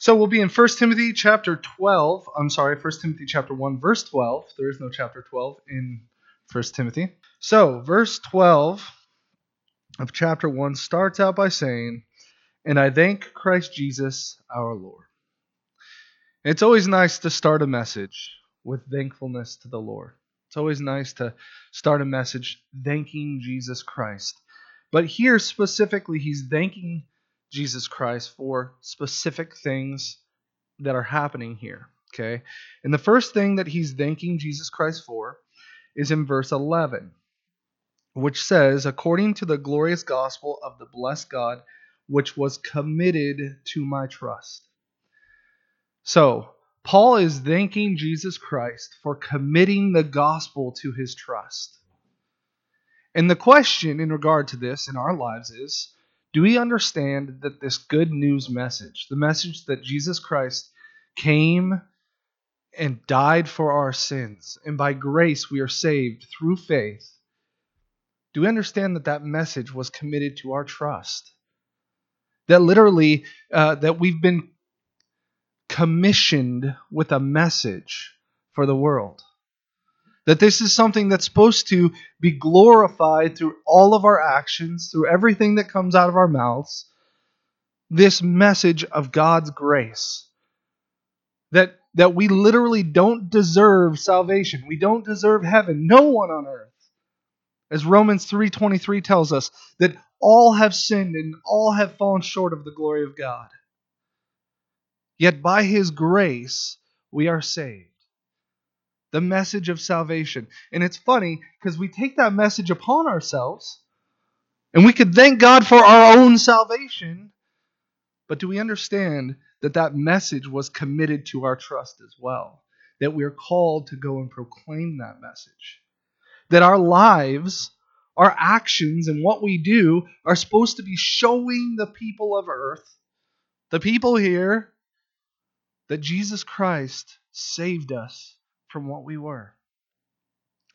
So we'll be in 1 Timothy chapter 12. I'm sorry, 1 Timothy chapter 1, verse 12. There is no chapter 12 in 1 Timothy. So, verse 12 of chapter 1 starts out by saying, And I thank Christ Jesus our Lord. It's always nice to start a message with thankfulness to the Lord. It's always nice to start a message thanking Jesus Christ. But here specifically, he's thanking Jesus Christ for specific things that are happening here. Okay? And the first thing that he's thanking Jesus Christ for is in verse 11, which says, According to the glorious gospel of the blessed God, which was committed to my trust. So, Paul is thanking Jesus Christ for committing the gospel to his trust. And the question in regard to this in our lives is do we understand that this good news message, the message that Jesus Christ came and died for our sins, and by grace we are saved through faith, do we understand that that message was committed to our trust? That literally, uh, that we've been commissioned with a message for the world. That this is something that's supposed to be glorified through all of our actions, through everything that comes out of our mouths. This message of God's grace. That, that we literally don't deserve salvation. We don't deserve heaven. No one on earth. As Romans 3:23 tells us that all have sinned and all have fallen short of the glory of God. Yet by his grace we are saved the message of salvation. And it's funny because we take that message upon ourselves and we could thank God for our own salvation. But do we understand that that message was committed to our trust as well? That we're called to go and proclaim that message. That our lives, our actions, and what we do are supposed to be showing the people of earth, the people here, that Jesus Christ saved us from what we were.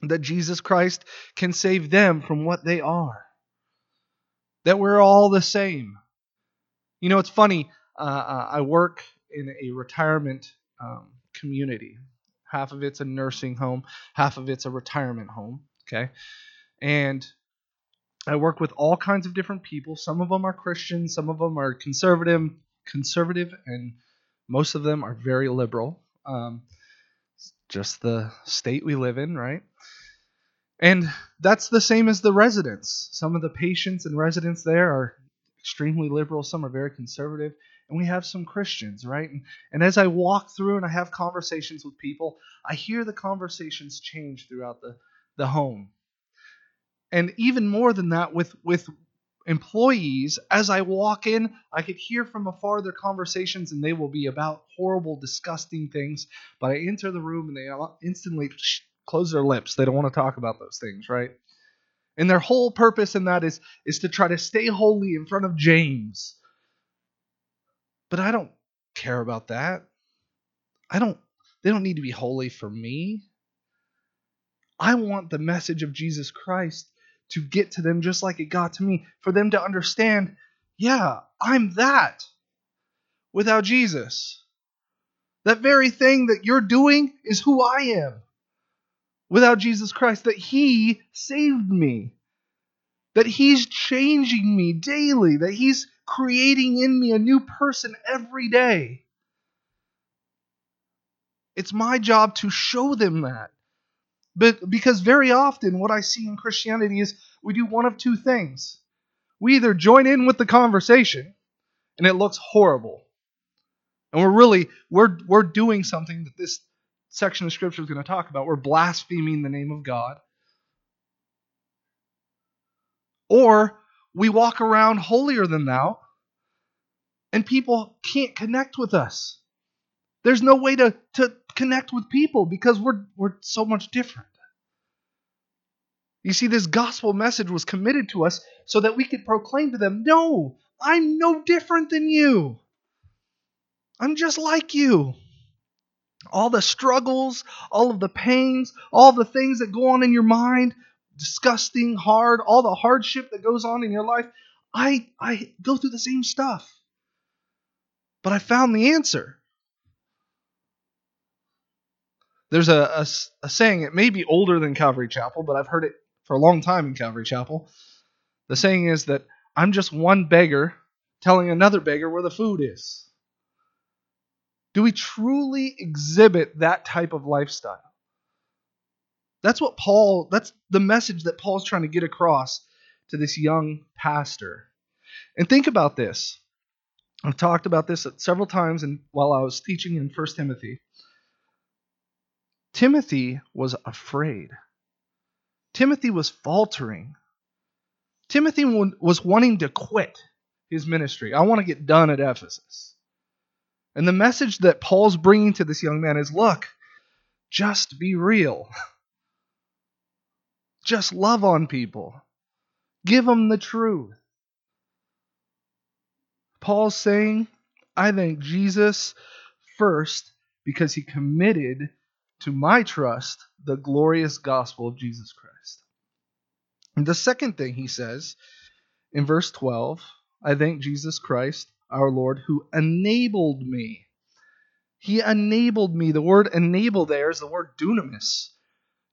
That Jesus Christ can save them from what they are. That we're all the same. You know, it's funny. Uh, uh, I work in a retirement um, community. Half of it's a nursing home, half of it's a retirement home. Okay. And I work with all kinds of different people. Some of them are Christian, some of them are conservative, conservative, and most of them are very liberal. Um, just the state we live in, right? And that's the same as the residents. Some of the patients and residents there are extremely liberal, some are very conservative, and we have some Christians, right? And, and as I walk through and I have conversations with people, I hear the conversations change throughout the, the home. And even more than that, with, with employees, as I walk in, I could hear from afar their conversations, and they will be about horrible, disgusting things. But I enter the room, and they instantly close their lips. They don't want to talk about those things, right? And their whole purpose in that is is to try to stay holy in front of James. But I don't care about that. I don't. They don't need to be holy for me. I want the message of Jesus Christ to get to them just like it got to me, for them to understand, yeah, I'm that without Jesus. That very thing that you're doing is who I am without Jesus Christ, that He saved me, that He's changing me daily, that He's creating in me a new person every day. It's my job to show them that. But because very often what I see in Christianity is we do one of two things. We either join in with the conversation and it looks horrible. And we're really we're we're doing something that this section of scripture is going to talk about. We're blaspheming the name of God. Or we walk around holier than thou and people can't connect with us. There's no way to, to connect with people because we're, we're so much different. You see, this gospel message was committed to us so that we could proclaim to them, No, I'm no different than you. I'm just like you. All the struggles, all of the pains, all the things that go on in your mind, disgusting, hard, all the hardship that goes on in your life, I, I go through the same stuff. But I found the answer. There's a, a, a, saying, it may be older than Calvary Chapel, but I've heard it for a long time in Calvary Chapel. The saying is that I'm just one beggar telling another beggar where the food is. Do we truly exhibit that type of lifestyle? That's what Paul, that's the message that Paul's trying to get across to this young pastor. And think about this. I've talked about this several times and while I was teaching in 1 Timothy. Timothy was afraid. Timothy was faltering. Timothy was wanting to quit his ministry. I want to get done at Ephesus. And the message that Paul's bringing to this young man is look, just be real. Just love on people. Give them the truth. Paul's saying, I thank Jesus first because he committed to my trust the glorious gospel of Jesus Christ. And the second thing he says in verse 12, I thank Jesus Christ, our Lord, who enabled me. He enabled me. The word enable there is the word dunamis.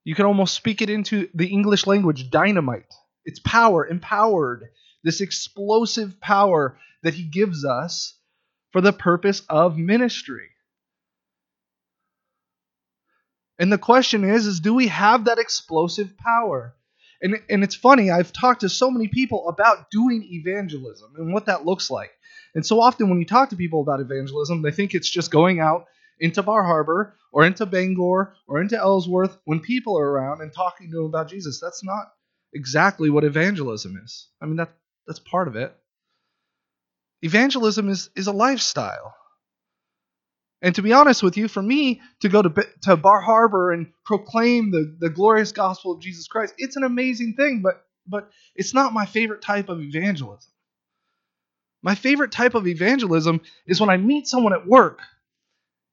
You can almost speak it into the English language dynamite. It's power, empowered, this explosive power that he gives us for the purpose of ministry. And the question is, is do we have that explosive power? And, and it's funny, I've talked to so many people about doing evangelism and what that looks like. And so often when you talk to people about evangelism, they think it's just going out into Bar Harbor or into Bangor or into Ellsworth when people are around and talking to them about Jesus. That's not exactly what evangelism is. I mean that that's part of it. Evangelism is is a lifestyle. And to be honest with you, for me to go to, to Bar Harbor and proclaim the, the glorious gospel of Jesus Christ, it's an amazing thing, but, but it's not my favorite type of evangelism. My favorite type of evangelism is when I meet someone at work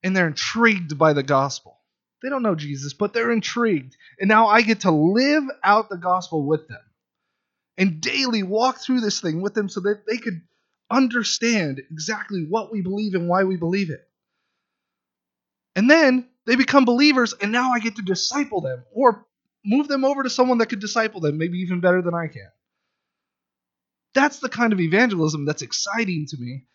and they're intrigued by the gospel. They don't know Jesus, but they're intrigued. And now I get to live out the gospel with them and daily walk through this thing with them so that they could understand exactly what we believe and why we believe it. And then they become believers, and now I get to disciple them or move them over to someone that could disciple them, maybe even better than I can. That's the kind of evangelism that's exciting to me.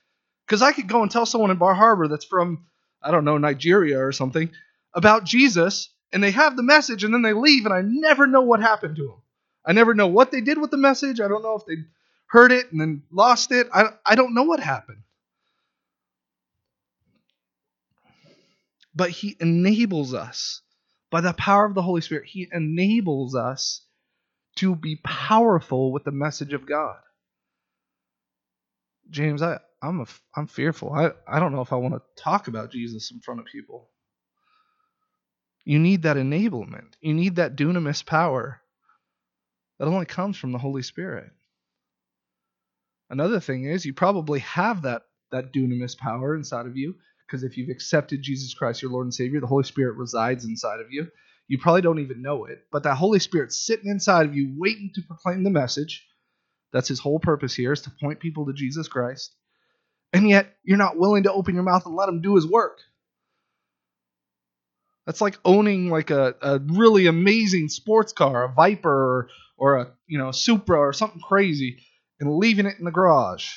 Because I could go and tell someone in Bar Harbor that's from, I don't know, Nigeria or something about Jesus, and they have the message, and then they leave, and I never know what happened to them. I never know what they did with the message. I don't know if they heard it and then lost it. I, I don't know what happened. But He enables us by the power of the Holy Spirit. He enables us to be powerful with the message of God. James, I, I'm a, I'm fearful. I, I don't know if I want to talk about Jesus in front of people. You need that enablement. You need that dunamis power that only comes from the Holy Spirit. Another thing is you probably have that that dunamis power inside of you because if you've accepted Jesus Christ, your Lord and Savior, the Holy Spirit resides inside of you. You probably don't even know it, but that Holy Spirit's sitting inside of you, waiting to proclaim the message. That's his whole purpose here, is to point people to Jesus Christ. And yet, you're not willing to open your mouth and let him do his work. That's like owning like a, a really amazing sports car, a Viper or, or a you know Supra or something crazy, and leaving it in the garage.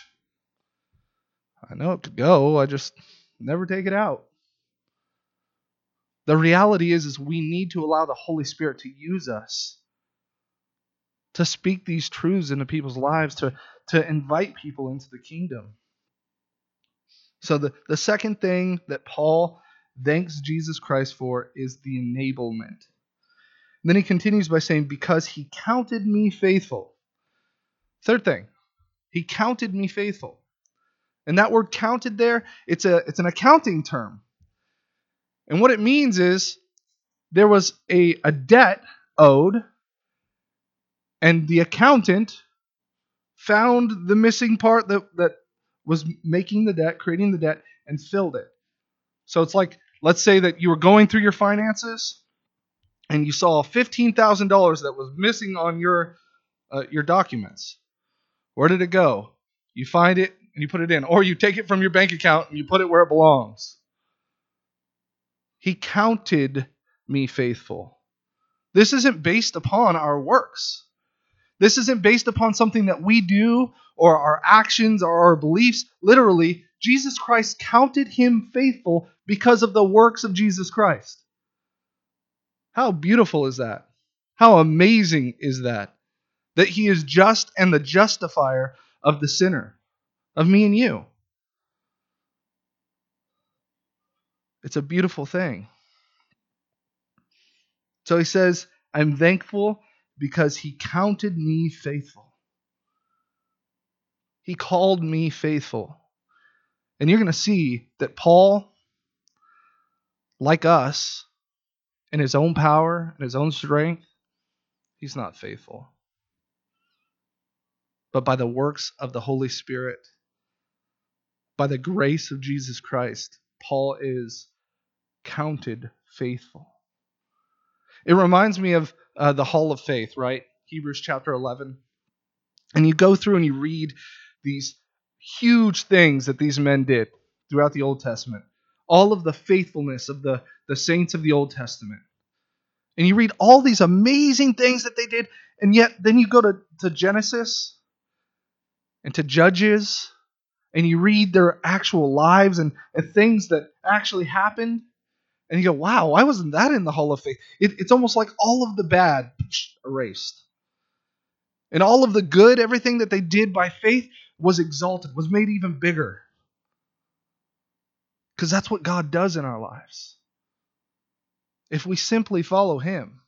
I know it could go. I just Never take it out. The reality is, is we need to allow the Holy Spirit to use us to speak these truths into people's lives, to, to invite people into the kingdom. So the, the second thing that Paul thanks Jesus Christ for is the enablement. And then he continues by saying, Because he counted me faithful. Third thing, he counted me faithful. And that word counted there, it's a it's an accounting term. And what it means is there was a, a debt owed, and the accountant found the missing part that, that was making the debt, creating the debt, and filled it. So it's like, let's say that you were going through your finances and you saw $15,000 that was missing on your uh, your documents. Where did it go? You find it and you put it in, or you take it from your bank account and you put it where it belongs. He counted me faithful. This isn't based upon our works. This isn't based upon something that we do or our actions or our beliefs. Literally, Jesus Christ counted him faithful because of the works of Jesus Christ. How beautiful is that? How amazing is that? That he is just and the justifier of the sinner, of me and you. It's a beautiful thing. So he says, I'm thankful because he counted me faithful. He called me faithful. And you're going to see that Paul, like us, in his own power and his own strength, he's not faithful. But by the works of the Holy Spirit, by the grace of Jesus Christ, Paul is counted faithful. It reminds me of uh, the Hall of Faith, right? Hebrews chapter 11. And you go through and you read these huge things that these men did throughout the Old Testament. All of the faithfulness of the, the saints of the Old Testament. And you read all these amazing things that they did, and yet then you go to, to Genesis and to Judges, and you read their actual lives and, and things that actually happened, and you go, wow, why wasn't that in the Hall of Faith? It, it's almost like all of the bad erased. And all of the good, everything that they did by faith, was exalted, was made even bigger. Because that's what God does in our lives. If we simply follow Him,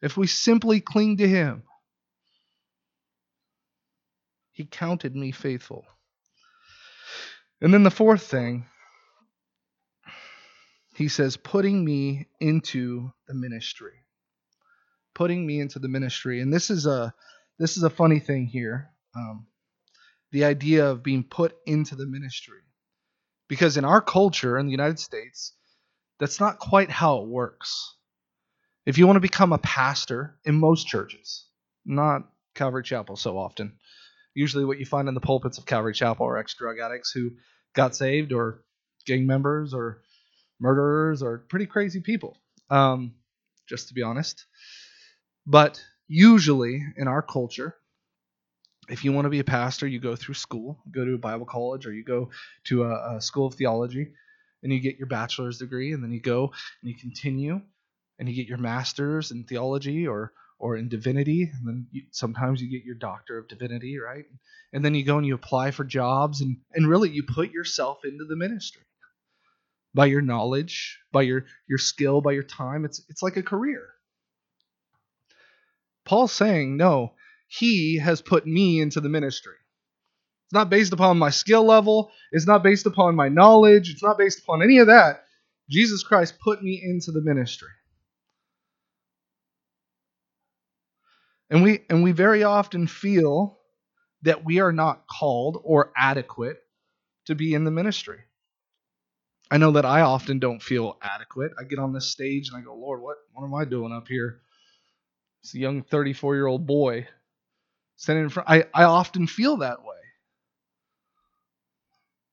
if we simply cling to Him, He counted me faithful. And then the fourth thing he says, putting me into the ministry. Putting me into the ministry. And this is a this is a funny thing here. Um, the idea of being put into the ministry. Because in our culture in the United States, that's not quite how it works. If you want to become a pastor in most churches, not Calvary Chapel so often, usually what you find in the pulpits of Calvary Chapel are ex drug addicts who got saved or gang members or murderers or pretty crazy people, um, just to be honest. But usually in our culture, if you want to be a pastor, you go through school, go to a Bible college, or you go to a, a school of theology, and you get your bachelor's degree, and then you go and you continue, and you get your master's in theology or or in divinity, and then you, sometimes you get your doctor of divinity, right? And then you go and you apply for jobs, and and really you put yourself into the ministry by your knowledge, by your, your skill, by your time. It's, it's like a career. Paul's saying, no, he has put me into the ministry. It's not based upon my skill level, it's not based upon my knowledge, it's not based upon any of that. Jesus Christ put me into the ministry. And we and we very often feel that we are not called or adequate to be in the ministry. I know that I often don't feel adequate. I get on this stage and I go, Lord, what, what am I doing up here? It's a young 34 year old boy standing in front. I, I often feel that way.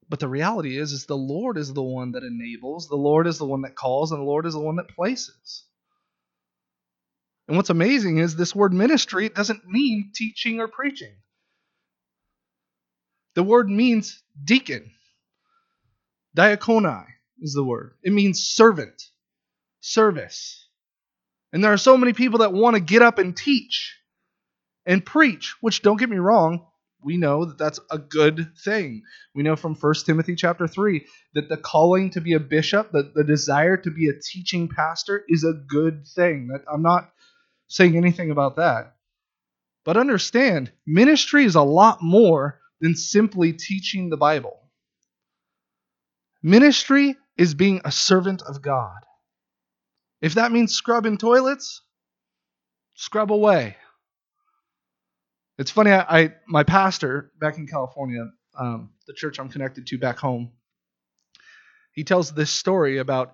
But the reality is, is the Lord is the one that enables, the Lord is the one that calls, and the Lord is the one that places. And what's amazing is this word ministry doesn't mean teaching or preaching. The word means deacon. Diakonai is the word. It means servant, service. And there are so many people that want to get up and teach and preach, which don't get me wrong, we know that that's a good thing. We know from 1 Timothy chapter 3 that the calling to be a bishop, the, the desire to be a teaching pastor is a good thing. That I'm not saying anything about that. But understand, ministry is a lot more than simply teaching the Bible. Ministry is being a servant of God. If that means scrubbing toilets, scrub away. It's funny. I, I my pastor back in California, um, the church I'm connected to back home, he tells this story about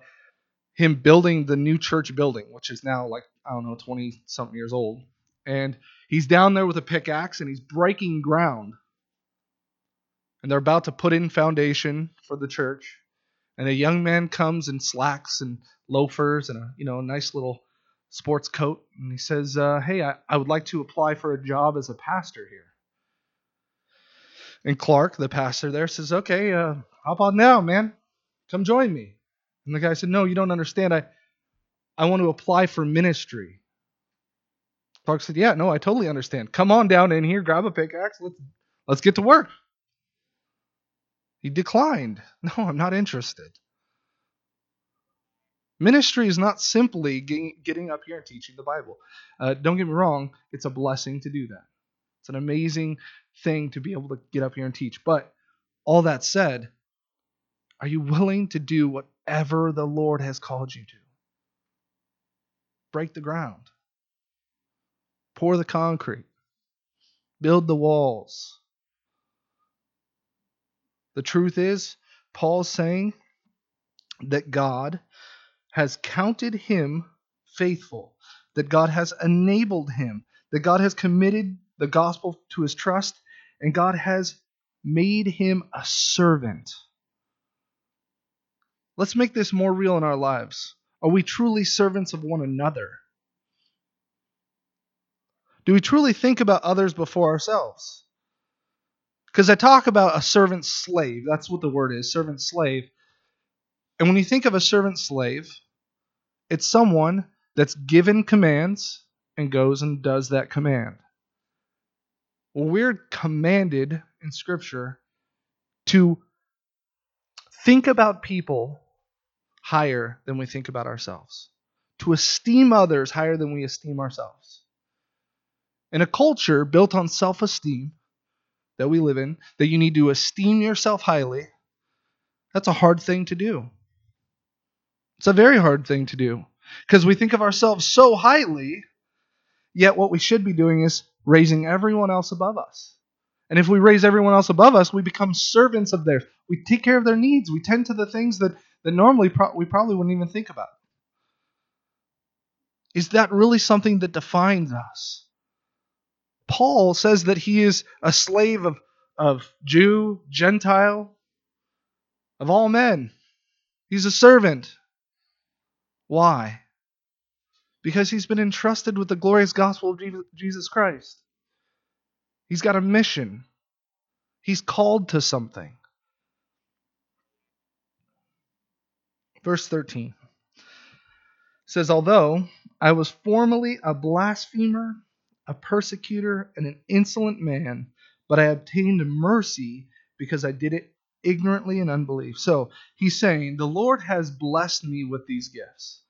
him building the new church building, which is now like I don't know, 20 something years old, and he's down there with a pickaxe and he's breaking ground and they're about to put in foundation for the church. And a young man comes in slacks and loafers and a you know nice little sports coat, and he says, uh, "Hey, I, I would like to apply for a job as a pastor here." And Clark, the pastor there, says, "Okay, uh, how about now, man? Come join me." And the guy said, "No, you don't understand. I I want to apply for ministry." Clark said, "Yeah, no, I totally understand. Come on down in here, grab a pickaxe. Let's let's get to work." He declined. No, I'm not interested. Ministry is not simply getting up here and teaching the Bible. Uh, don't get me wrong, it's a blessing to do that. It's an amazing thing to be able to get up here and teach. But all that said, are you willing to do whatever the Lord has called you to? Break the ground, pour the concrete, build the walls. The truth is, Paul's saying that God has counted him faithful, that God has enabled him, that God has committed the gospel to his trust, and God has made him a servant. Let's make this more real in our lives. Are we truly servants of one another? Do we truly think about others before ourselves? Because I talk about a servant slave. That's what the word is servant slave. And when you think of a servant slave, it's someone that's given commands and goes and does that command. Well, we're commanded in Scripture to think about people higher than we think about ourselves, to esteem others higher than we esteem ourselves. In a culture built on self esteem that we live in, that you need to esteem yourself highly, that's a hard thing to do. It's a very hard thing to do because we think of ourselves so highly, yet what we should be doing is raising everyone else above us. And if we raise everyone else above us, we become servants of theirs. We take care of their needs. We tend to the things that, that normally pro- we probably wouldn't even think about. Is that really something that defines us? Paul says that he is a slave of, of Jew, Gentile, of all men. He's a servant. Why? Because he's been entrusted with the glorious gospel of Jesus Christ. He's got a mission. He's called to something. Verse 13 says, Although I was formerly a blasphemer, a persecutor, and an insolent man, but I obtained mercy because I did it ignorantly in unbelief. So he's saying, The Lord has blessed me with these gifts,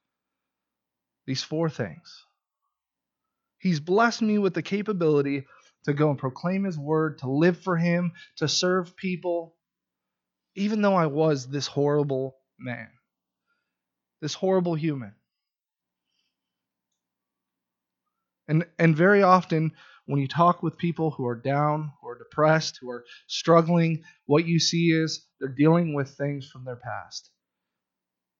these four things. He's blessed me with the capability to go and proclaim his word, to live for him, to serve people, even though I was this horrible man, this horrible human. And, and very often, when you talk with people who are down, who are depressed, who are struggling, what you see is they're dealing with things from their past.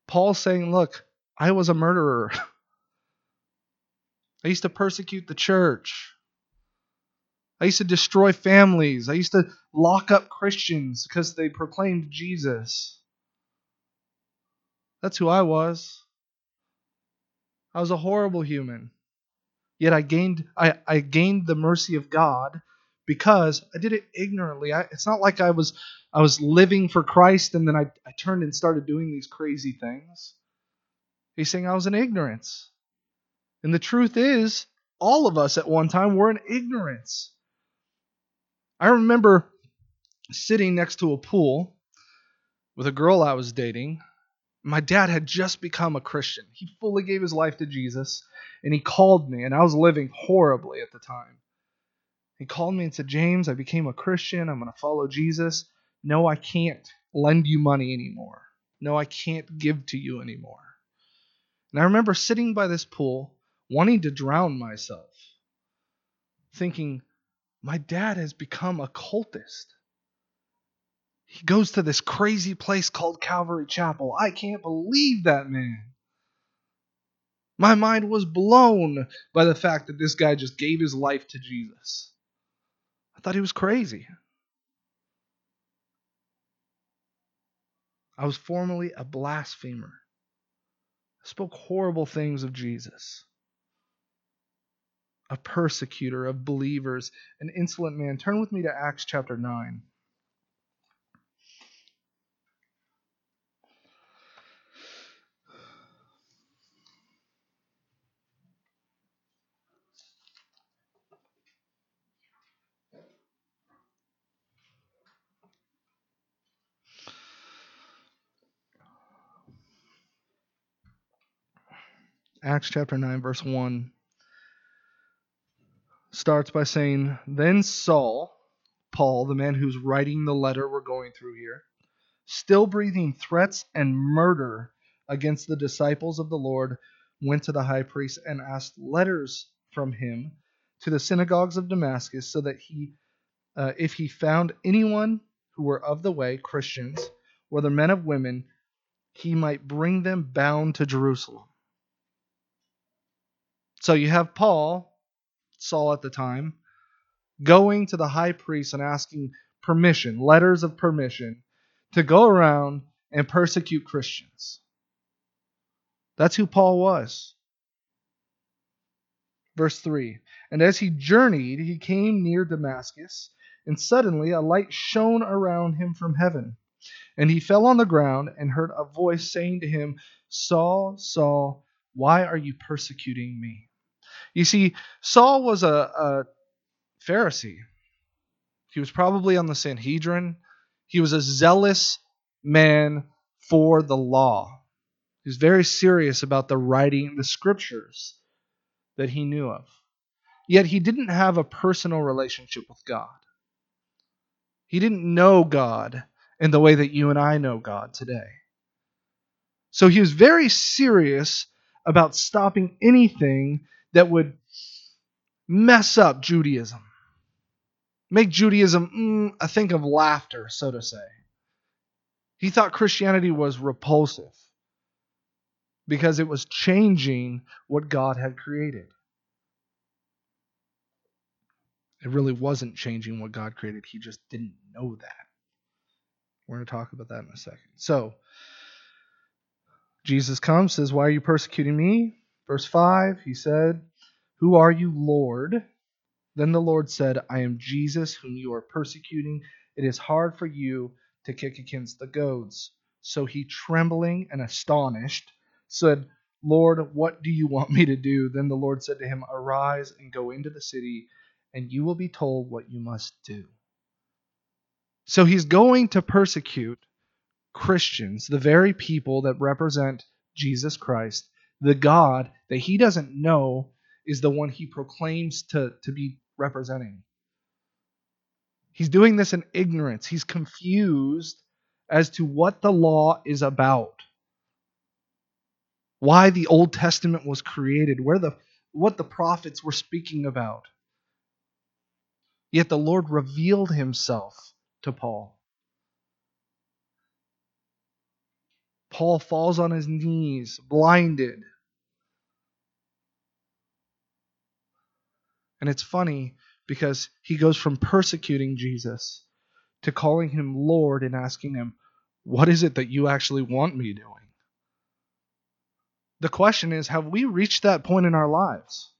Paul's saying, Look, I was a murderer. I used to persecute the church. I used to destroy families. I used to lock up Christians because they proclaimed Jesus. That's who I was. I was a horrible human. Yet I gained I, I gained the mercy of God because I did it ignorantly. I, it's not like I was I was living for Christ and then I, I turned and started doing these crazy things. He's saying I was in ignorance. And the truth is, all of us at one time were in ignorance. I remember sitting next to a pool with a girl I was dating. My dad had just become a Christian. He fully gave his life to Jesus and he called me, and I was living horribly at the time. He called me and said, James, I became a Christian. I'm going to follow Jesus. No, I can't lend you money anymore. No, I can't give to you anymore. And I remember sitting by this pool, wanting to drown myself, thinking, my dad has become a cultist. He goes to this crazy place called Calvary Chapel. I can't believe that man. My mind was blown by the fact that this guy just gave his life to Jesus. I thought he was crazy. I was formerly a blasphemer. I spoke horrible things of Jesus. A persecutor of believers, an insolent man. Turn with me to Acts chapter 9. Acts chapter 9, verse 1 starts by saying, Then Saul, Paul, the man who's writing the letter we're going through here, still breathing threats and murder against the disciples of the Lord, went to the high priest and asked letters from him to the synagogues of Damascus, so that he, uh, if he found anyone who were of the way, Christians, whether men or women, he might bring them bound to Jerusalem. So you have Paul, Saul at the time, going to the high priest and asking permission, letters of permission, to go around and persecute Christians. That's who Paul was. Verse 3 And as he journeyed, he came near Damascus, and suddenly a light shone around him from heaven. And he fell on the ground and heard a voice saying to him, Saul, Saul, why are you persecuting me? You see, Saul was a, a Pharisee. He was probably on the Sanhedrin. He was a zealous man for the law. He was very serious about the writing, the scriptures that he knew of. Yet he didn't have a personal relationship with God. He didn't know God in the way that you and I know God today. So he was very serious about stopping anything that would mess up Judaism, make Judaism mm, a thing of laughter, so to say. He thought Christianity was repulsive because it was changing what God had created. It really wasn't changing what God created. He just didn't know that. We're going to talk about that in a second. So, Jesus comes, says, Why are you persecuting me? Verse 5, he said, Who are you, Lord? Then the Lord said, I am Jesus, whom you are persecuting. It is hard for you to kick against the goads. So he, trembling and astonished, said, Lord, what do you want me to do? Then the Lord said to him, Arise and go into the city, and you will be told what you must do. So he's going to persecute Christians, the very people that represent Jesus Christ, the God that he doesn't know is the one he proclaims to, to be representing. He's doing this in ignorance. He's confused as to what the law is about. Why the Old Testament was created, where the what the prophets were speaking about. Yet the Lord revealed himself to Paul. Paul falls on his knees, blinded. And it's funny because he goes from persecuting Jesus to calling him Lord and asking him, What is it that you actually want me doing? The question is, have we reached that point in our lives?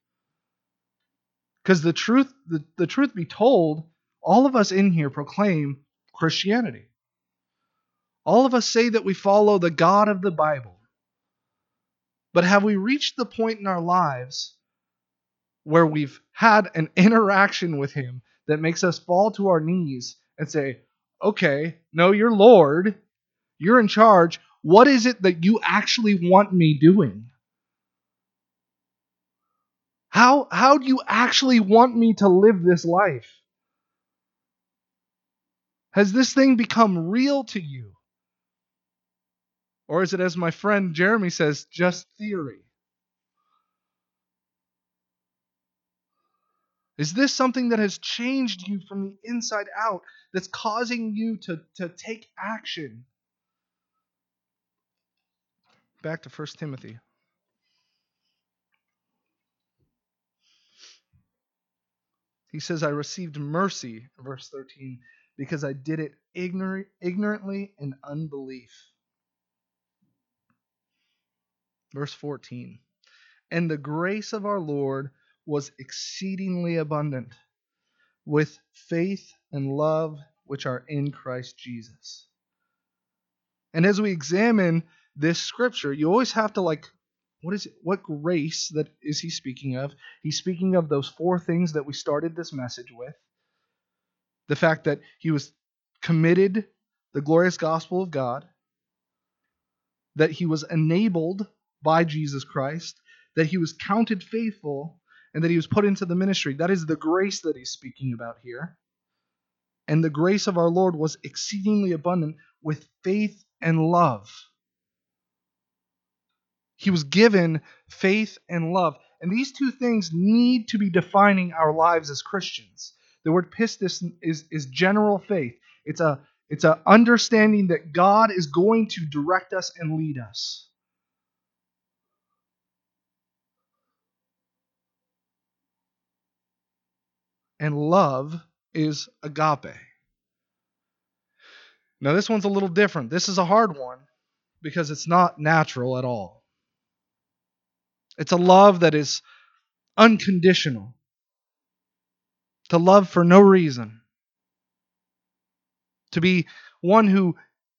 Because the truth, the, the truth be told, all of us in here proclaim Christianity. All of us say that we follow the God of the Bible. But have we reached the point in our lives where we've had an interaction with Him that makes us fall to our knees and say, okay, no, you're Lord, you're in charge. What is it that you actually want me doing? How, how do you actually want me to live this life? Has this thing become real to you? Or is it, as my friend Jeremy says, just theory? Is this something that has changed you from the inside out, that's causing you to, to take action? Back to 1 Timothy. He says, I received mercy, verse 13, because I did it ignorant, ignorantly in unbelief. Verse 14. And the grace of our Lord was exceedingly abundant with faith and love which are in Christ Jesus. And as we examine this scripture, you always have to like what is it, what grace that is he speaking of? He's speaking of those four things that we started this message with. The fact that he was committed the glorious gospel of God, that he was enabled by Jesus Christ, that he was counted faithful, and that he was put into the ministry. That is the grace that he's speaking about here. And the grace of our Lord was exceedingly abundant with faith and love. He was given faith and love. And these two things need to be defining our lives as Christians. The word pistis is, is general faith. It's a it's an understanding that God is going to direct us and lead us. And love is agape. Now, this one's a little different. This is a hard one because it's not natural at all. It's a love that is unconditional, to love for no reason, to be one who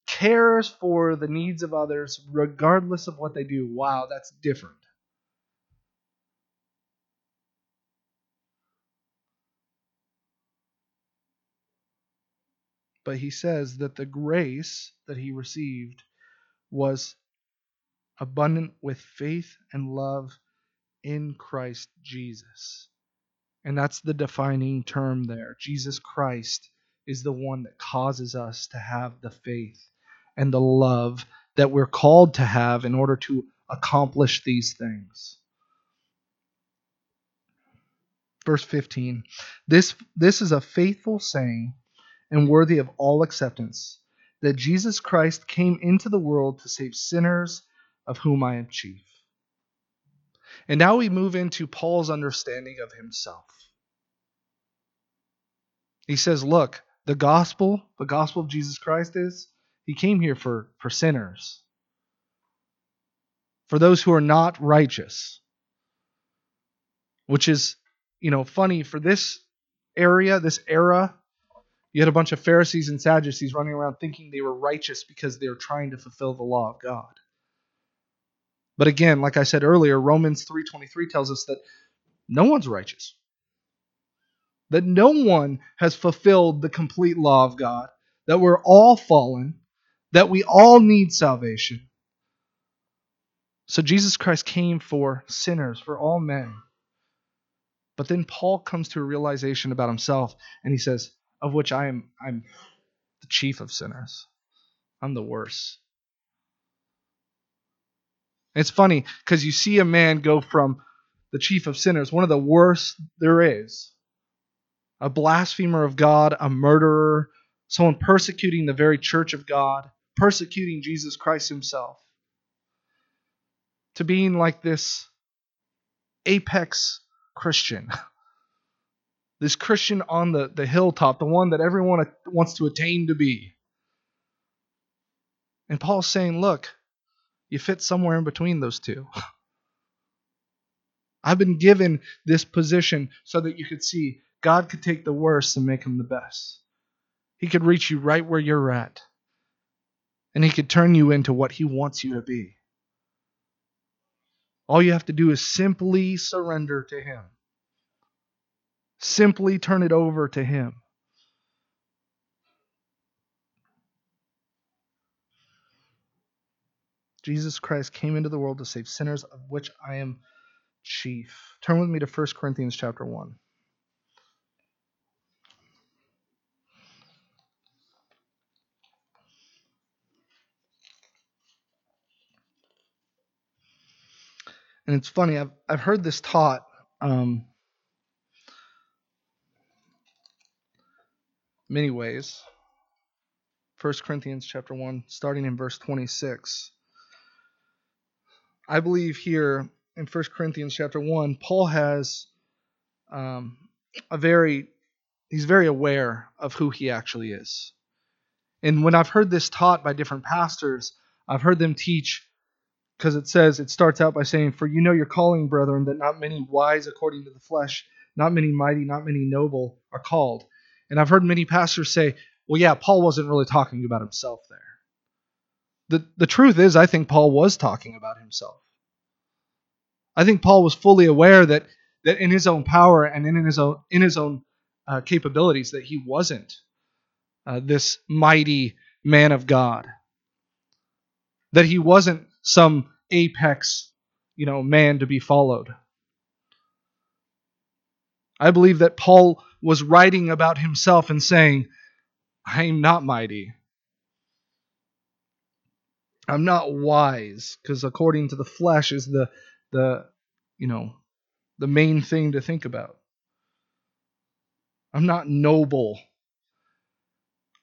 cares for the needs of others regardless of what they do. Wow, that's different. But he says that the grace that he received was abundant with faith and love in Christ Jesus. And that's the defining term there. Jesus Christ is the one that causes us to have the faith and the love that we're called to have in order to accomplish these things. Verse 15. This this is a faithful saying and worthy of all acceptance that Jesus Christ came into the world to save sinners of whom I am chief. And now we move into Paul's understanding of himself. He says, Look, the gospel, the gospel of Jesus Christ is, he came here for, for sinners, for those who are not righteous. Which is, you know, funny for this area, this era. You had a bunch of Pharisees and Sadducees running around thinking they were righteous because they were trying to fulfill the law of God. But again, like I said earlier, Romans 3:23 tells us that no one's righteous that no one has fulfilled the complete law of God, that we're all fallen, that we all need salvation. So Jesus Christ came for sinners, for all men. But then Paul comes to a realization about himself and he says, of which I am I'm the chief of sinners. I'm the worst. It's funny because you see a man go from the chief of sinners, one of the worst there is, a blasphemer of God, a murderer, someone persecuting the very church of God, persecuting Jesus Christ himself, to being like this apex Christian. This Christian on the, the hilltop, the one that everyone wants to attain to be. And Paul's saying, look, you fit somewhere in between those two. I've been given this position so that you could see God could take the worst and make him the best. He could reach you right where you're at. And he could turn you into what he wants you to be. All you have to do is simply surrender to him. Simply turn it over to him. Jesus Christ came into the world to save sinners, of which I am chief. Turn with me to 1 Corinthians chapter 1. And it's funny, I've, I've heard this taught um, many ways. 1 Corinthians chapter 1, starting in verse 26. I believe here in 1 Corinthians chapter 1, Paul has um, a very, he's very aware of who he actually is. And when I've heard this taught by different pastors, I've heard them teach because it says, it starts out by saying, For you know your calling, brethren, that not many wise according to the flesh, not many mighty, not many noble are called. And I've heard many pastors say, well, yeah, Paul wasn't really talking about himself there. The, the truth is, I think Paul was talking about himself. I think Paul was fully aware that, that in his own power and in his own, in his own uh, capabilities, that he wasn't uh, this mighty man of God. That he wasn't some apex, you know, man to be followed. I believe that Paul was writing about himself and saying, I am not mighty. I'm not wise, because according to the flesh is the the you know the main thing to think about. I'm not noble.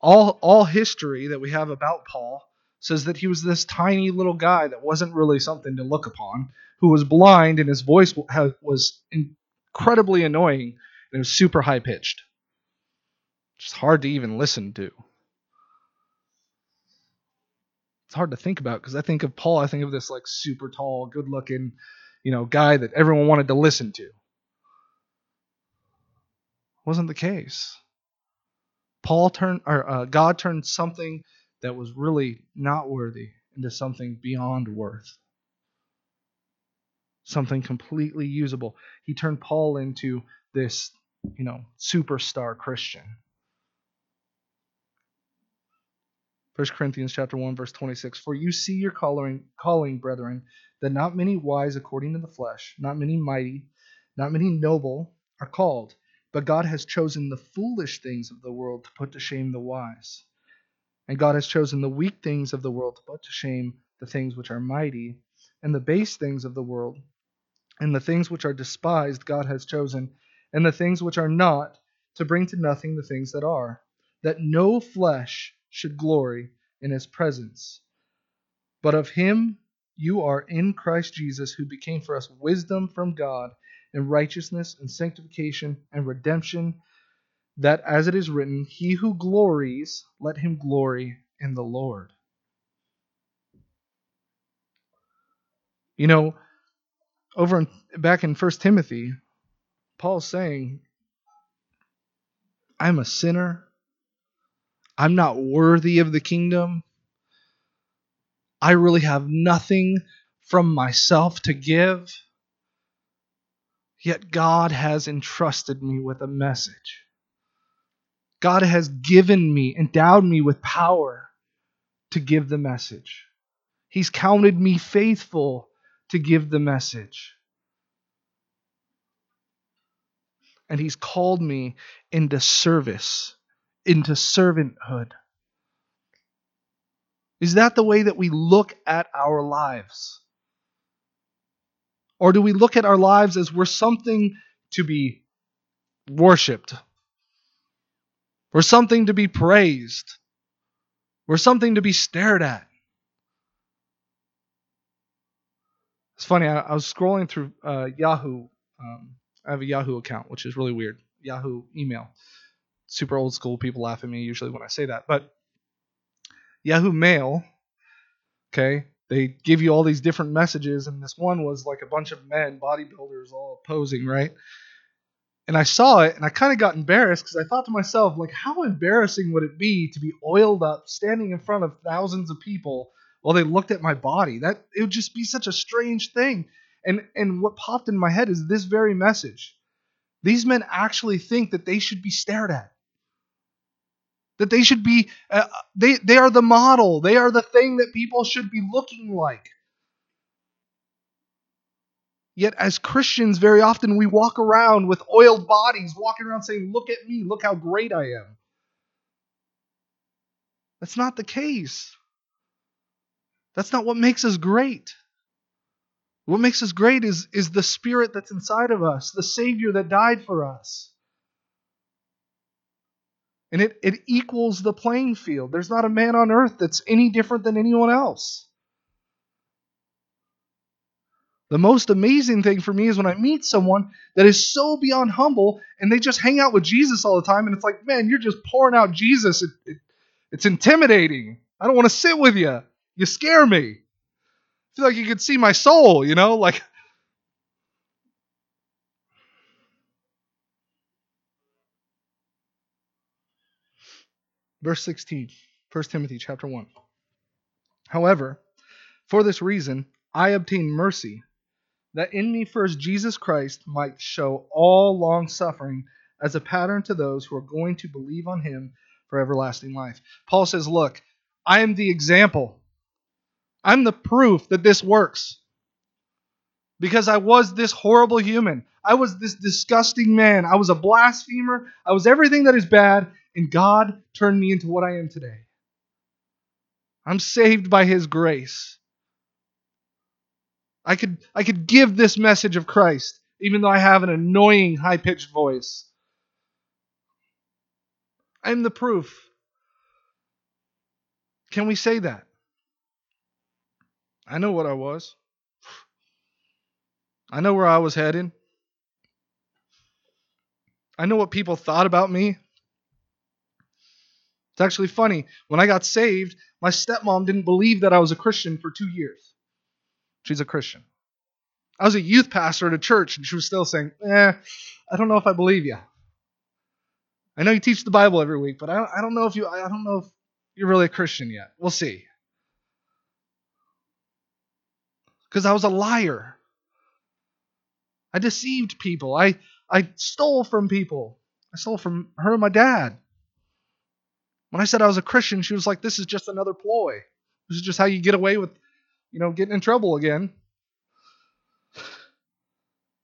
All all history that we have about Paul says that he was this tiny little guy that wasn't really something to look upon, who was blind and his voice was incredibly annoying and it was super high pitched. It's hard to even listen to. It's hard to think about because I think of Paul, I think of this like super tall, good looking, you know, guy that everyone wanted to listen to. Wasn't the case. Paul turned, or uh, God turned something that was really not worthy into something beyond worth. Something completely usable. He turned Paul into this, you know, superstar Christian. 1 Corinthians chapter 1 verse 26 For you see your calling, calling brethren that not many wise according to the flesh not many mighty not many noble are called but God has chosen the foolish things of the world to put to shame the wise and God has chosen the weak things of the world to put to shame the things which are mighty, and the base things of the world, and the things which are despised God has chosen, and the things which are not, to bring to nothing the things that are, that no flesh should glory in his presence. But of him you are in Christ Jesus, who became for us wisdom from God, and righteousness, and sanctification, and redemption that as it is written, He who glories, let him glory in the Lord. You know, over in, back in 1 Timothy, Paul's saying, I'm a sinner. I'm not worthy of the kingdom. I really have nothing from myself to give. Yet God has entrusted me with a message. God has given me, endowed me with power to give the message. He's counted me faithful to give the message. And He's called me into service, into servanthood. Is that the way that we look at our lives? Or do we look at our lives as we're something to be worshiped, we're something to be praised. We're something to be stared at. It's funny, I, I was scrolling through uh, Yahoo. Um, I have a Yahoo account, which is really weird. Yahoo email. Super old school. People laugh at me usually when I say that. But Yahoo Mail, okay, they give you all these different messages, and this one was like a bunch of men, bodybuilders, all posing, right? and I saw it and I kind of got embarrassed because I thought to myself, like, how embarrassing would it be to be oiled up, standing in front of thousands of people while they looked at my body? That it would just be such a strange thing. And and what popped in my head is this very message. These men actually think that they should be stared at. That they should be uh, they they are the model. They are the thing that people should be looking like. Yet, as Christians, very often we walk around with oiled bodies, walking around saying, Look at me, look how great I am. That's not the case. That's not what makes us great. What makes us great is, is the Spirit that's inside of us, the Savior that died for us. And it, it equals the playing field. There's not a man on earth that's any different than anyone else. The most amazing thing for me is when I meet someone that is so beyond humble and they just hang out with Jesus all the time, and it's like, man, you're just pouring out Jesus. It, it, it's intimidating. I don't want to sit with you. You scare me. Feel like you could see my soul, you know? Like Verse 16, 1 Timothy chapter 1. However, for this reason I obtained mercy, that in me first Jesus Christ might show all long suffering as a pattern to those who are going to believe on him for everlasting life. Paul says, Look, I am the example. I'm the proof that this works. Because I was this horrible human. I was this disgusting man. I was a blasphemer. I was everything that is bad, and God turned me into what I am today. I'm saved by his grace. I could I could give this message of Christ even though I have an annoying high-pitched voice. I'm the proof. Can we say that? I know what I was. I know where I was heading. I know what people thought about me. It's actually funny. When I got saved, my stepmom didn't believe that I was a Christian for two years. She's a Christian. I was a youth pastor at a church, and she was still saying, Eh, I don't know if I believe you. I know you teach the Bible every week, but I don't, know if you I don't know if you're really a Christian yet. We'll see. Because I was a liar. I deceived people. I I stole from people. I stole from her and my dad. When I said I was a Christian, she was like, "This is just another ploy. This is just how you get away with, you know, getting in trouble again."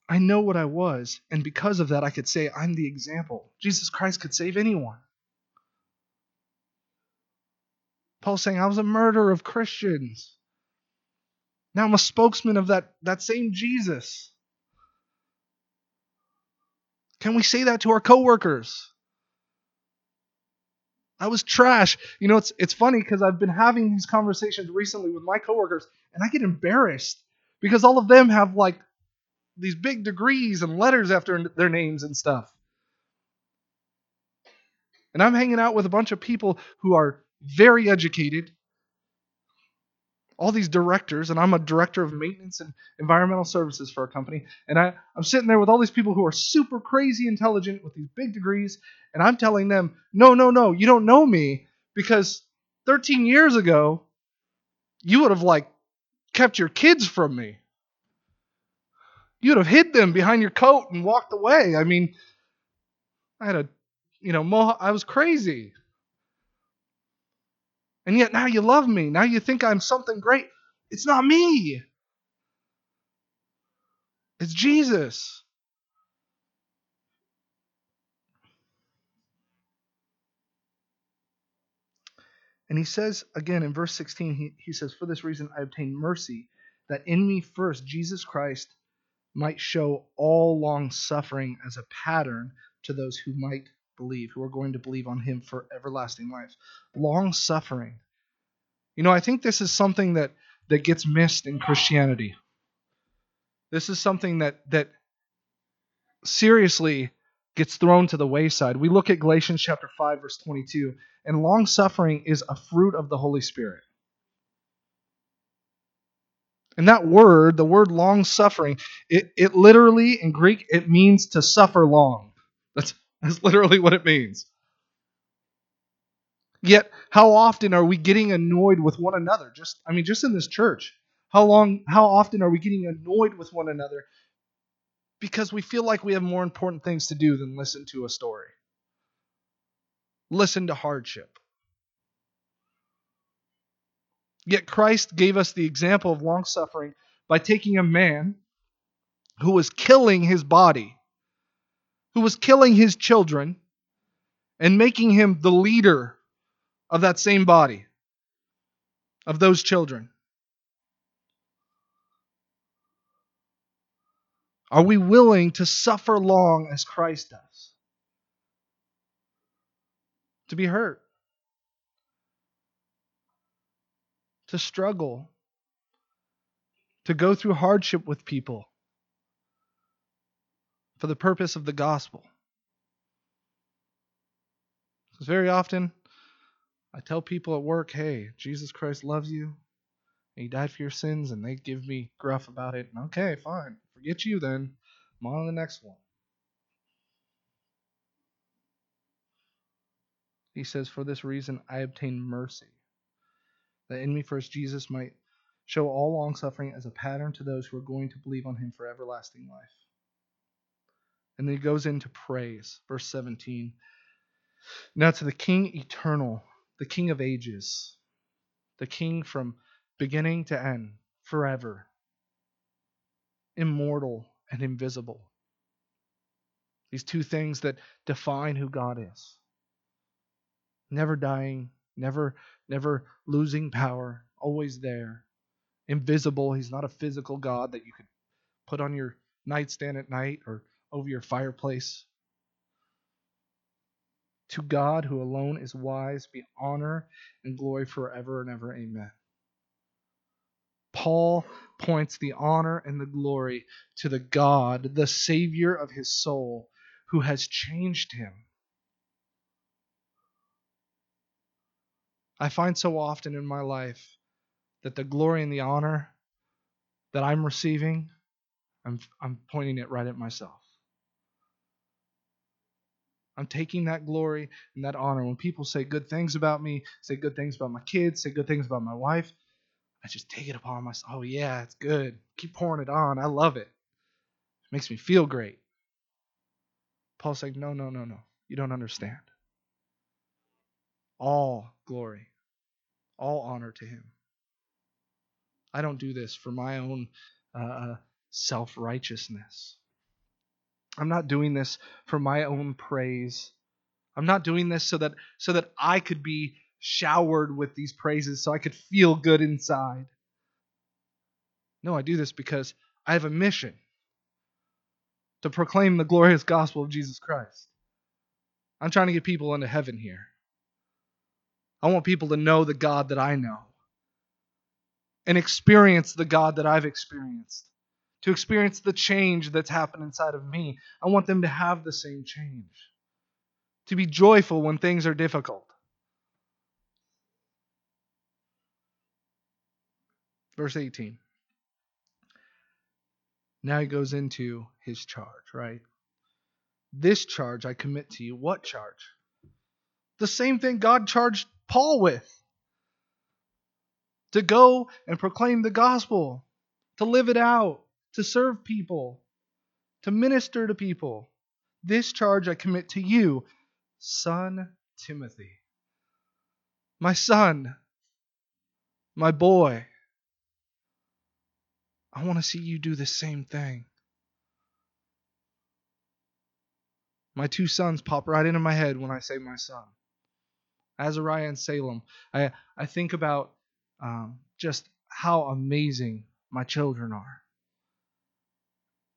I know what I was, and because of that, I could say I'm the example. Jesus Christ could save anyone. Paul's saying I was a murderer of Christians. Now I'm a spokesman of that, that same Jesus. Can we say that to our coworkers? I was trash. You know, it's it's funny because I've been having these conversations recently with my coworkers, and I get embarrassed because all of them have like these big degrees and letters after their names and stuff. And I'm hanging out with a bunch of people who are very educated, all these directors, and I'm a director of maintenance and environmental services for a company. And I, I'm sitting there with all these people who are super crazy intelligent with these big degrees, and I'm telling them, no, no, no, you don't know me because 13 years ago, you would have like kept your kids from me. You'd have hid them behind your coat and walked away. I mean, I had a, you know, mo- I was crazy. And yet now you love me. Now you think I'm something great. It's not me. It's Jesus. And he says again in verse 16, he, he says, For this reason I obtained mercy, that in me first Jesus Christ might show all long suffering as a pattern to those who might believe, who are going to believe on him for everlasting life. Long suffering. You know, I think this is something that, that gets missed in Christianity. This is something that that seriously gets thrown to the wayside. We look at Galatians chapter 5 verse 22, and long suffering is a fruit of the Holy Spirit. And that word, the word long suffering, it, it literally in Greek it means to suffer long. That's that's literally what it means. Yet, how often are we getting annoyed with one another? Just, I mean, just in this church, how long, how often are we getting annoyed with one another because we feel like we have more important things to do than listen to a story, listen to hardship. Yet Christ gave us the example of long suffering by taking a man who was killing his body, who was killing his children, and making him the leader of that same body, of those children. Are we willing to suffer long as Christ does? To be hurt? To struggle? To go through hardship with people for the purpose of the gospel? Because very often I tell people at work, hey, Jesus Christ loves you. He died for your sins, and they give me gruff about it. Okay, fine. Forget you then. I'm on to the next one. He says, For this reason I obtained mercy, that in me first Jesus might show all longsuffering as a pattern to those who are going to believe on him for everlasting life. And then he goes into praise, verse 17. Now to the King eternal, the King of ages, the King from beginning to end, forever, immortal and invisible. These two things that define who God is. Never dying, never never losing power, always there. Invisible, he's not a physical God that you could put on your nightstand at night or over your fireplace. To God, who alone is wise, be honor and glory forever and ever. Amen. Paul points the honor and the glory to the God, the Savior of his soul, who has changed him. I find so often in my life that the glory and the honor that I'm receiving, I'm, I'm pointing it right at myself. I'm taking that glory and that honor. When people say good things about me, say good things about my kids, say good things about my wife, I just take it upon myself. Oh, yeah, it's good. Keep pouring it on. I love it. It makes me feel great. Paul's like, no, no, no, no. You don't understand. All glory, all honor to him. I don't do this for my own uh, self righteousness. I'm not doing this for my own praise. I'm not doing this so that so that I could be showered with these praises so I could feel good inside. No, I do this because I have a mission to proclaim the glorious gospel of Jesus Christ. I'm trying to get people into heaven here. I want people to know the God that I know and experience the God that I've experienced, to experience the change that's happened inside of me. I want them to have the same change, to be joyful when things are difficult, Verse 18. Now he goes into his charge, right? This charge I commit to you. What charge? The same thing God charged Paul with to go and proclaim the gospel, to live it out, to serve people, to minister to people. This charge I commit to you, son Timothy. My son, my boy. I want to see you do the same thing. My two sons pop right into my head when I say my son. Azariah and Salem. I, I think about um, just how amazing my children are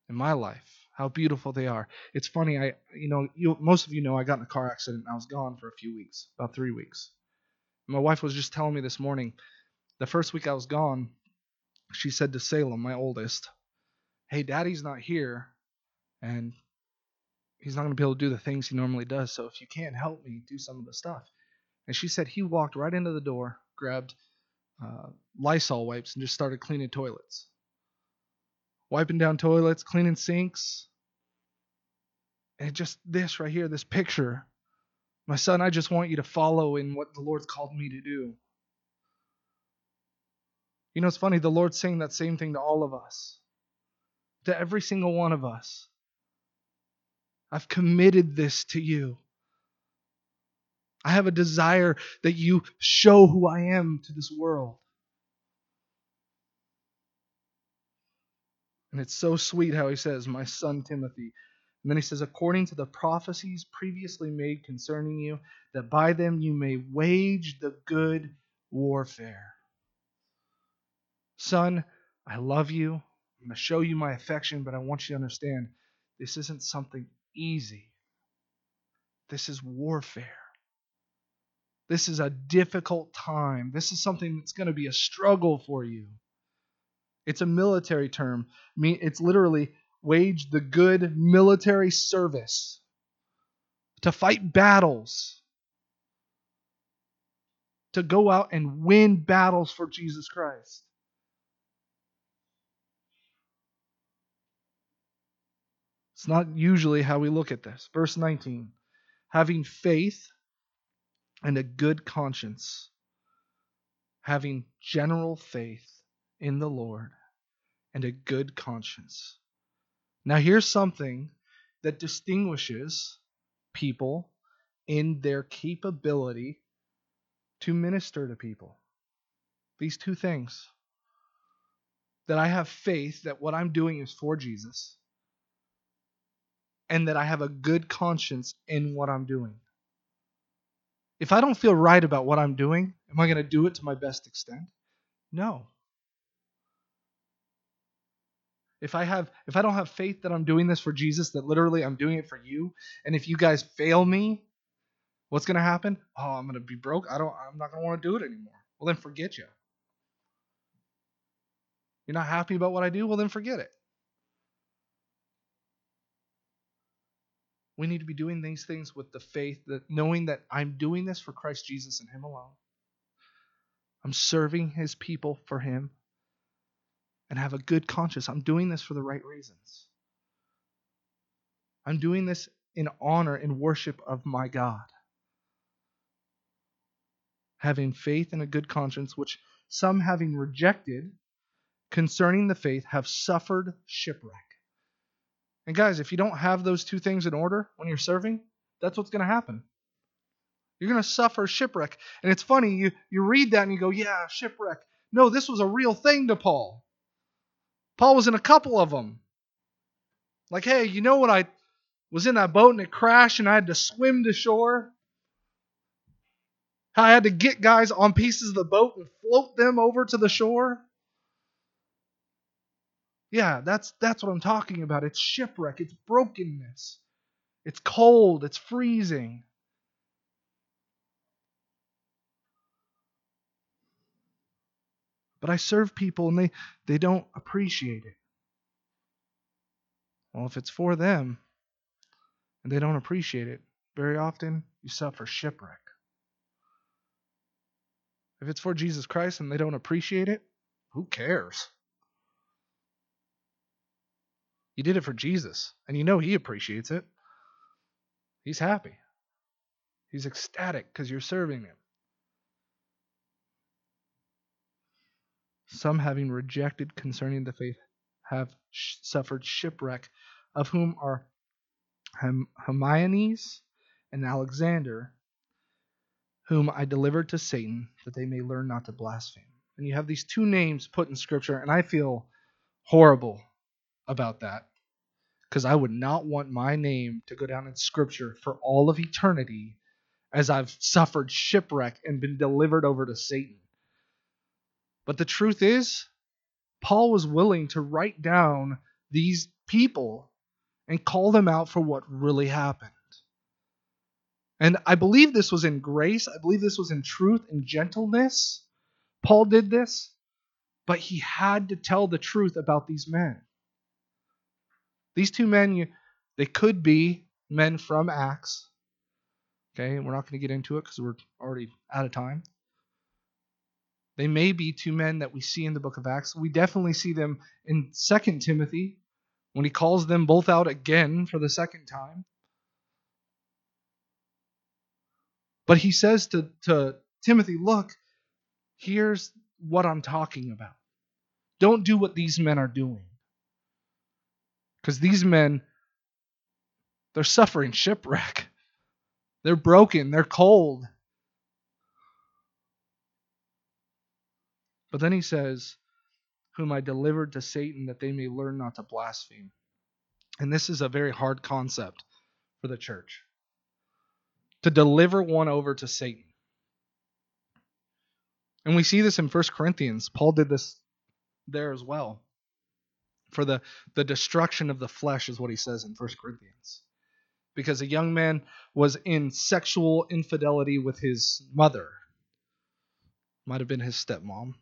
in my life, how beautiful they are. It's funny, I you know, you, most of you know I got in a car accident and I was gone for a few weeks, about three weeks. My wife was just telling me this morning, the first week I was gone, she said to Salem, my oldest, Hey, daddy's not here, and he's not going to be able to do the things he normally does. So if you can't help me do some of the stuff. And she said he walked right into the door, grabbed uh, Lysol wipes, and just started cleaning toilets. Wiping down toilets, cleaning sinks. And just this right here, this picture. My son, I just want you to follow in what the Lord's called me to do. You know, it's funny, the Lord's saying that same thing to all of us, to every single one of us. I've committed this to you. I have a desire that you show who I am to this world. And it's so sweet how he says, My son Timothy. And then he says, According to the prophecies previously made concerning you, that by them you may wage the good warfare. Son, I love you. I'm going to show you my affection, but I want you to understand this isn't something easy. This is warfare. This is a difficult time. This is something that's going to be a struggle for you. It's a military term. I mean, it's literally wage the good military service to fight battles, to go out and win battles for Jesus Christ. It's not usually how we look at this. Verse 19 having faith and a good conscience, having general faith in the Lord and a good conscience. Now, here's something that distinguishes people in their capability to minister to people. These two things that I have faith that what I'm doing is for Jesus, and that I have a good conscience in what I'm doing. If I don't feel right about what I'm doing, am I going to do it to my best extent? No. If I have if I don't have faith that I'm doing this for Jesus, that literally I'm doing it for you, and if you guys fail me, what's going to happen? Oh, I'm going to be broke. I don't I'm not going to want to do it anymore. Well, then forget you. You're not happy about what I do? Well, then forget it. We need to be doing these things with the faith that knowing that I'm doing this for Christ Jesus and Him alone. I'm serving His people for Him and have a good conscience. I'm doing this for the right reasons. I'm doing this in honor and worship of my God. Having faith and a good conscience, which some having rejected concerning the faith have suffered shipwreck. And guys, if you don't have those two things in order when you're serving, that's what's going to happen. You're going to suffer shipwreck. And it's funny, you, you read that and you go, yeah, shipwreck. No, this was a real thing to Paul. Paul was in a couple of them. Like, hey, you know what? I was in that boat and it crashed and I had to swim to shore. I had to get guys on pieces of the boat and float them over to the shore. Yeah, that's that's what I'm talking about. It's shipwreck, it's brokenness. It's cold, it's freezing. But I serve people and they, they don't appreciate it. Well, if it's for them and they don't appreciate it, very often you suffer shipwreck. If it's for Jesus Christ and they don't appreciate it, who cares? You did it for Jesus, and you know He appreciates it. He's happy. He's ecstatic because you're serving Him. Some, having rejected concerning the faith, have sh- suffered shipwreck, of whom are Hem- Hermiones and Alexander, whom I delivered to Satan, that they may learn not to blaspheme. And you have these two names put in Scripture, and I feel horrible about that because I would not want my name to go down in Scripture for all of eternity as I've suffered shipwreck and been delivered over to Satan. But the truth is, Paul was willing to write down these people and call them out for what really happened. And I believe this was in grace. I believe this was in truth and gentleness. Paul did this, but he had to tell the truth about these men. These two men, they could be men from Acts. Okay, we're not going to get into it because we're already out of time. They may be two men that we see in the book of Acts. We definitely see them in Second Timothy when he calls them both out again for the second time. But he says to, to Timothy, Look, here's what I'm talking about. Don't do what these men are doing. Because these men, they're suffering shipwreck. They're broken. They're cold. But then he says, Whom I delivered to Satan that they may learn not to blaspheme. And this is a very hard concept for the church to deliver one over to Satan. And we see this in 1 Corinthians. Paul did this there as well for the, the destruction of the flesh, is what he says in 1 Corinthians. Because a young man was in sexual infidelity with his mother. Might have been his stepmom.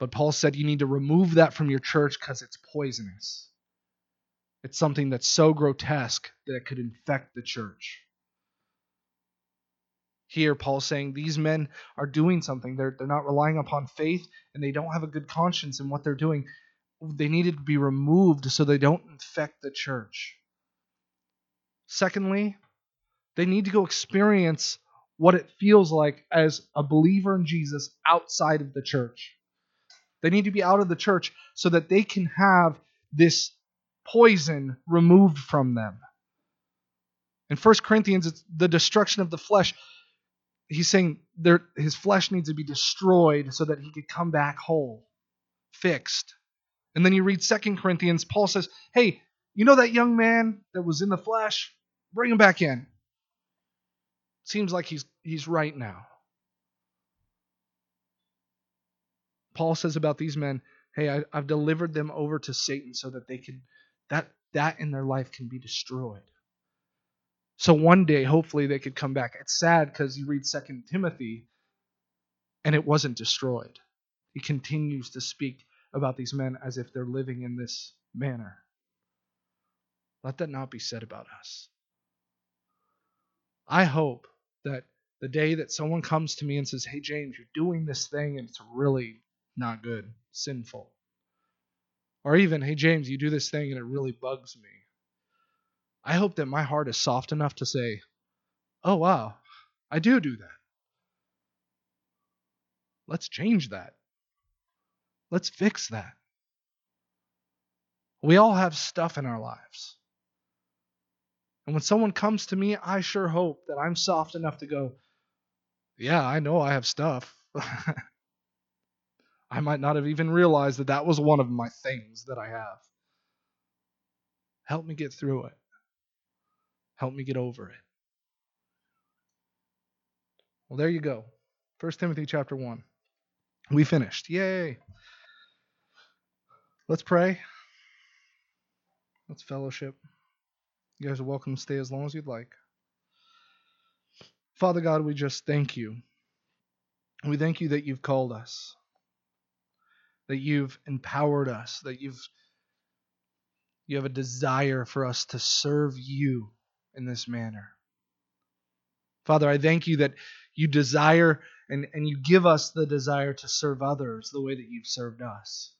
But Paul said you need to remove that from your church because it's poisonous. It's something that's so grotesque that it could infect the church. Here, Paul's saying these men are doing something. They're, they're not relying upon faith and they don't have a good conscience in what they're doing. they needed to be removed so they don't infect the church. Secondly, they need to go experience what it feels like as a believer in Jesus outside of the church. They need to be out of the church so that they can have this poison removed from them. In 1 Corinthians, it's the destruction of the flesh. He's saying there, his flesh needs to be destroyed so that he could come back whole, fixed. And then you read 2 Corinthians, Paul says, Hey, you know that young man that was in the flesh? Bring him back in. Seems like he's he's right now. Paul says about these men, hey, I, have delivered them over to Satan so that they can that that in their life can be destroyed. So one day, hopefully, they could come back. It's sad because you read Second Timothy, and it wasn't destroyed. He continues to speak about these men as if they're living in this manner. Let that not be said about us. I hope that the day that someone comes to me and says, Hey, James, you're doing this thing and it's really not good, sinful. Or even, Hey, James, you do this thing and it really bugs me. I hope that my heart is soft enough to say, Oh, wow, I do do that. Let's change that. Let's fix that. We all have stuff in our lives. And when someone comes to me, I sure hope that I'm soft enough to go, Yeah, I know I have stuff. I might not have even realized that that was one of my things that I have. Help me get through it. Help me get over it. Well, there you go. 1 Timothy chapter 1. We finished. Yay. Let's pray. Let's fellowship. You guys are welcome to stay as long as you'd like. Father God, we just thank you. We thank you that you've called us, that you've empowered us, that you've you have a desire for us to serve you in this manner. Father, I thank you that you desire and, and you give us the desire to serve others the way that you've served us.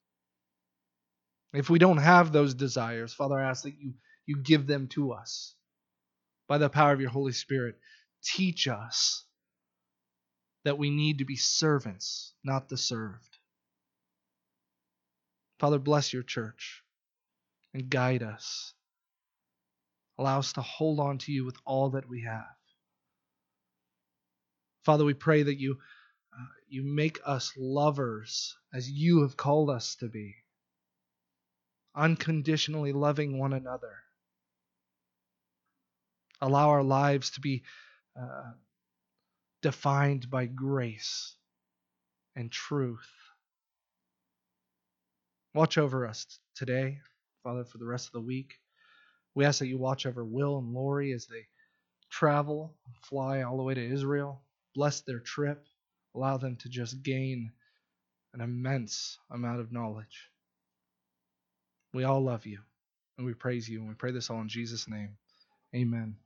If we don't have those desires, Father, I ask that you you give them to us by the power of your Holy Spirit. Teach us that we need to be servants, not the served. Father, bless your church and guide us. Allow us to hold on to you with all that we have. Father, we pray that you, uh, you make us lovers as you have called us to be, unconditionally loving one another allow our lives to be uh, defined by grace and truth. Watch over us today, Father, for the rest of the week. We ask that you watch over Will and Lori as they travel, fly all the way to Israel. Bless their trip. Allow them to just gain an immense amount of knowledge. We all love you, and we praise you, and we pray this all in Jesus' name. Amen.